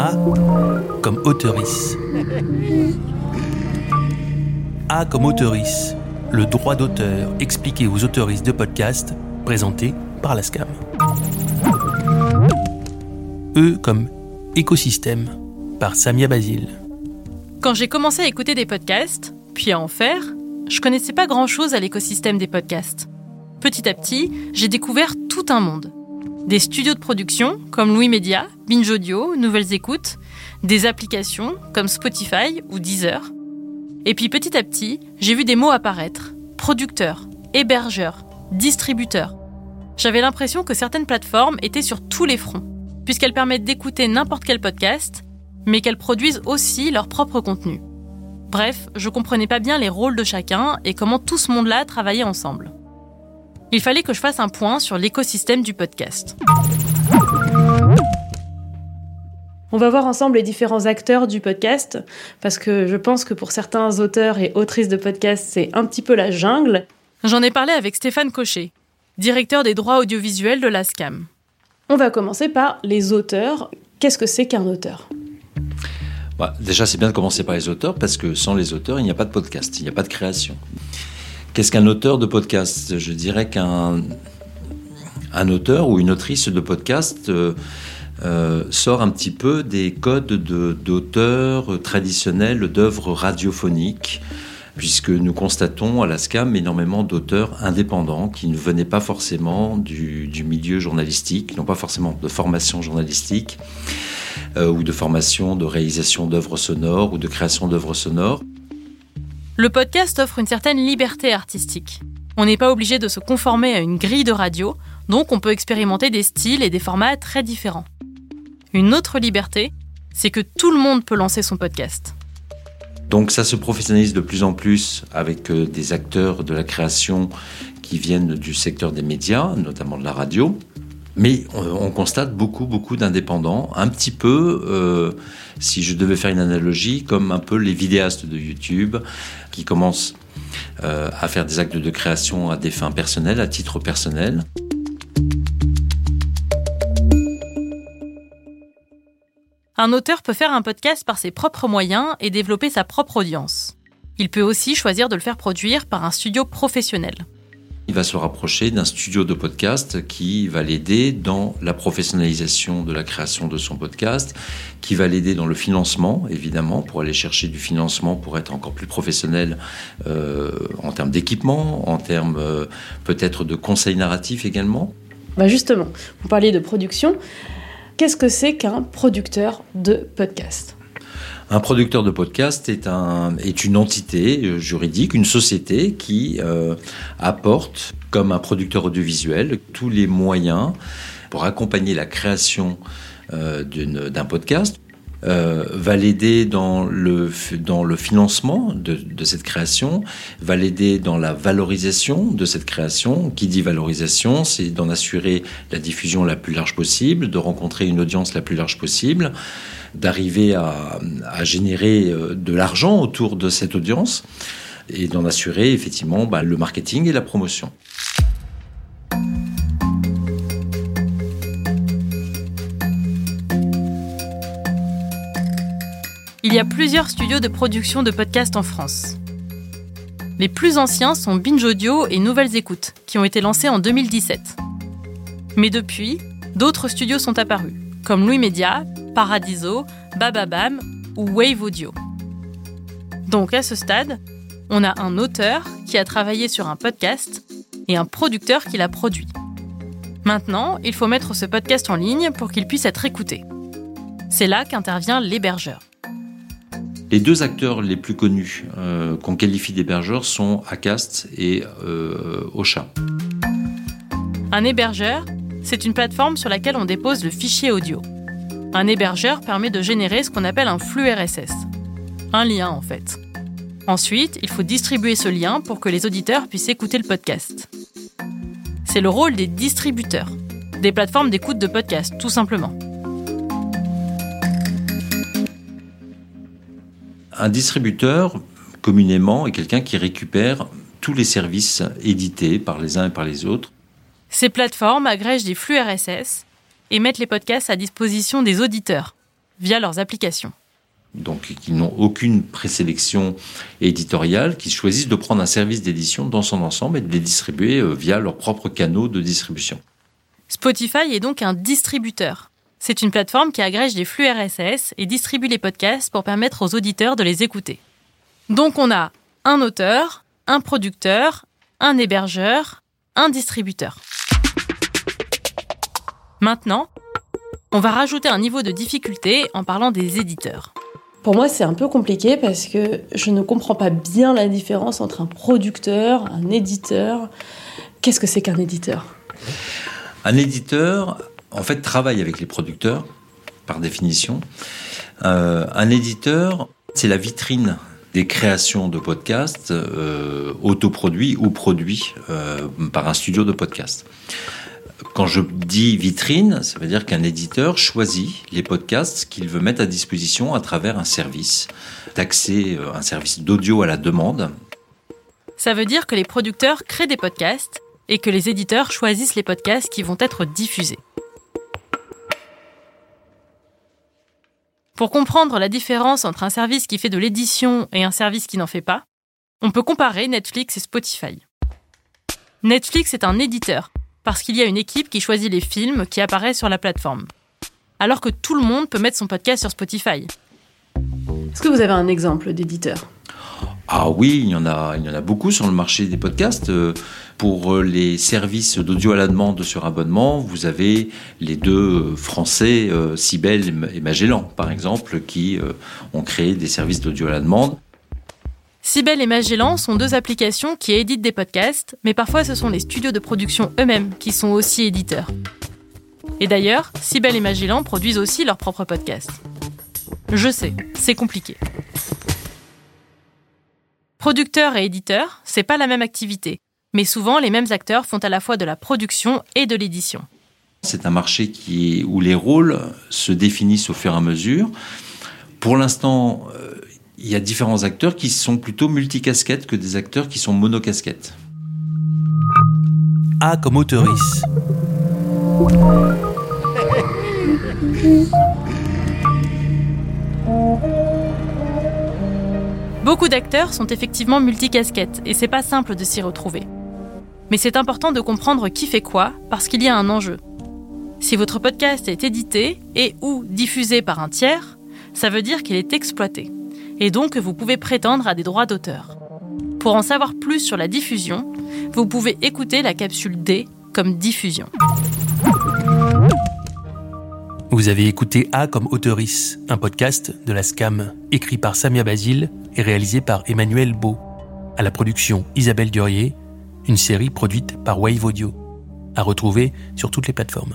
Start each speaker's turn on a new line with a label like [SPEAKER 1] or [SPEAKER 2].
[SPEAKER 1] A comme auteurice. A comme auteurice, le droit d'auteur expliqué aux autoristes de podcast présenté par la SCAM. E comme écosystème par Samia Basile.
[SPEAKER 2] Quand j'ai commencé à écouter des podcasts, puis à en faire, je connaissais pas grand-chose à l'écosystème des podcasts. Petit à petit, j'ai découvert tout un monde. Des studios de production comme Louis Media, Binge Audio, Nouvelles Écoutes, des applications comme Spotify ou Deezer. Et puis petit à petit, j'ai vu des mots apparaître producteur, hébergeur, distributeur. J'avais l'impression que certaines plateformes étaient sur tous les fronts, puisqu'elles permettent d'écouter n'importe quel podcast, mais qu'elles produisent aussi leur propre contenu. Bref, je comprenais pas bien les rôles de chacun et comment tout ce monde-là travaillait ensemble. Il fallait que je fasse un point sur l'écosystème du podcast.
[SPEAKER 3] On va voir ensemble les différents acteurs du podcast, parce que je pense que pour certains auteurs et autrices de podcasts, c'est un petit peu la jungle.
[SPEAKER 2] J'en ai parlé avec Stéphane Cochet, directeur des droits audiovisuels de l'ASCAM.
[SPEAKER 3] On va commencer par les auteurs. Qu'est-ce que c'est qu'un auteur?
[SPEAKER 4] Bah, Déjà, c'est bien de commencer par les auteurs, parce que sans les auteurs, il n'y a pas de podcast, il n'y a pas de création. Qu'est-ce qu'un auteur de podcast? Je dirais qu'un un auteur ou une autrice de podcast... Euh, euh, sort un petit peu des codes d'auteurs traditionnels d'œuvres radiophoniques, puisque nous constatons à la SCAM énormément d'auteurs indépendants qui ne venaient pas forcément du, milieu journalistique, n'ont pas forcément de formation journalistique euh, ou de formation de réalisation d'œuvres sonores ou de création d'œuvres sonores.
[SPEAKER 2] Le podcast offre une certaine liberté artistique. On n'est pas obligé de se conformer à une grille de radio, donc on peut expérimenter des styles et des formats très différents. Une autre liberté, c'est que tout le monde peut lancer son podcast.
[SPEAKER 4] Donc ça se professionnalise de plus en plus avec euh, des acteurs de la création qui viennent du secteur des médias, notamment de la radio. Mais on, constate beaucoup, beaucoup d'indépendants, un petit peu, euh, si je devais faire une analogie, comme un peu les vidéastes de YouTube qui commencent euh, à faire des actes de création à des fins personnelles, à titre personnel.
[SPEAKER 2] Un auteur peut faire un podcast par ses propres moyens et développer sa propre audience. Il peut aussi choisir de le faire produire par un studio professionnel.
[SPEAKER 4] Il va se rapprocher d'un studio de podcast qui va l'aider dans la professionnalisation de la création de son podcast, qui va l'aider dans le financement, évidemment, pour aller chercher du financement pour être encore plus professionnel euh, en termes d'équipement, en termes euh, peut-être de conseils narratifs également.
[SPEAKER 3] Bah justement, vous parliez de production. Qu'est-ce que c'est qu'un producteur de podcast?
[SPEAKER 4] Un producteur de podcast est, un, est une entité euh, juridique, une société qui euh, apporte, comme un producteur audiovisuel, tous les moyens pour accompagner la création euh, d'un podcast euh, va l'aider dans le, dans le financement de, de cette création, va l'aider dans la valorisation de cette création. Qui dit valorisation, c'est d'en assurer la diffusion la plus large possible, de rencontrer une audience la plus large possible, d'arriver à, générer euh, de l'argent autour de cette audience et d'en assurer effectivement bah, le marketing et la promotion.
[SPEAKER 2] Il y a plusieurs studios de production de podcasts en France. Les plus anciens sont Binge Audio et Nouvelles Écoutes, qui ont été lancés en 2017. Mais depuis, d'autres studios sont apparus, comme Louis Media, Paradiso, Bababam ou Wave Audio. Donc à ce stade, on a un auteur qui a travaillé sur un podcast et un producteur qui l'a produit. Maintenant, il faut mettre ce podcast en ligne pour qu'il puisse être écouté. C'est là qu'intervient l'hébergeur.
[SPEAKER 4] Les deux acteurs les plus connus euh, qu'on qualifie d'hébergeurs sont Acast et euh, Ocha.
[SPEAKER 2] Un hébergeur, c'est une plateforme sur laquelle on dépose le fichier audio. Un hébergeur permet de générer ce qu'on appelle un flux RSS. Un lien en fait. Ensuite, il faut distribuer ce lien pour que les auditeurs puissent écouter le podcast. C'est le rôle des distributeurs, des plateformes d'écoute de podcast, tout simplement.
[SPEAKER 4] Un distributeur, communément, est quelqu'un qui récupère tous les services édités par les uns et par les autres.
[SPEAKER 2] Ces plateformes agrègent des flux RSS et mettent les podcasts à disposition des auditeurs. via leurs applications.
[SPEAKER 4] Donc, qui n'ont aucune présélection éditoriale, qui choisissent de prendre un service d'édition dans son ensemble et de les distribuer euh, via leurs propres canaux de distribution.
[SPEAKER 2] Spotify est donc un distributeur. C'est une plateforme qui agrège les flux RSS et distribue les podcasts pour permettre aux auditeurs de les écouter. Donc on a un auteur, un producteur, un hébergeur, un distributeur. Maintenant, on va rajouter un niveau de difficulté en parlant des éditeurs.
[SPEAKER 3] Pour moi, c'est un peu compliqué parce que je ne comprends pas bien la différence entre un producteur, un éditeur. Qu'est-ce que c'est qu'un éditeur?
[SPEAKER 4] Un éditeur, en fait, travaille avec les producteurs, par définition. Euh, un éditeur, c'est la vitrine des créations de podcasts euh, autoproduits ou produits euh, par un studio de podcast. Quand je dis vitrine, ça veut dire qu'un éditeur choisit les podcasts qu'il veut mettre à disposition à travers un service d'accès, euh, un service d'audio à la demande.
[SPEAKER 2] Ça veut dire que les producteurs créent des podcasts et que les éditeurs choisissent les podcasts qui vont être diffusés. Pour comprendre la différence entre un service qui fait de l'édition et un service qui n'en fait pas, on peut comparer Netflix et Spotify. Netflix est un éditeur, parce qu'il y a une équipe qui choisit les films qui apparaissent sur la plateforme. Alors que tout le monde peut mettre son podcast sur Spotify.
[SPEAKER 3] Est-ce que vous avez un exemple d'éditeur?
[SPEAKER 4] Ah oui, il y en a, il y en a beaucoup sur le marché des podcasts. Euh, pour euh, les services d'audio à la demande sur abonnement, vous avez les deux français, Cybelle euh, et Magellan, par exemple, qui ont créé des services d'audio à la demande.
[SPEAKER 2] Cybelle et Magellan sont deux applications qui éditent des podcasts, mais parfois ce sont les studios de production eux-mêmes qui sont aussi éditeurs. Et d'ailleurs, Cybelle et Magellan produisent aussi leurs propres podcasts. Je sais, c'est compliqué. Producteur et éditeur, c'est pas la même activité, mais souvent les mêmes acteurs font à la fois de la production et de l'édition.
[SPEAKER 4] C'est un marché où les rôles se définissent au fur et à mesure. Pour l'instant, euh, il y a différents acteurs qui sont plutôt multicasquettes que des acteurs qui sont monocasquettes.
[SPEAKER 1] A comme auteurice.
[SPEAKER 2] Beaucoup d'acteurs sont effectivement multicasquettes et c'est pas simple de s'y retrouver. Mais c'est important de comprendre qui fait quoi parce qu'il y a un enjeu. Si votre podcast est édité et ou diffusé par un tiers, ça veut dire qu'il est exploité et donc vous pouvez prétendre à des droits d'auteur. Pour en savoir plus sur la diffusion, vous pouvez écouter la capsule D comme diffusion.
[SPEAKER 1] Vous avez écouté A comme auteurice, un podcast de la SCAM, écrit par Samia Basile et réalisé par Emmanuel Beau. À la production Isabelle Durier, une série produite par Wave Audio. À retrouver sur toutes les plateformes.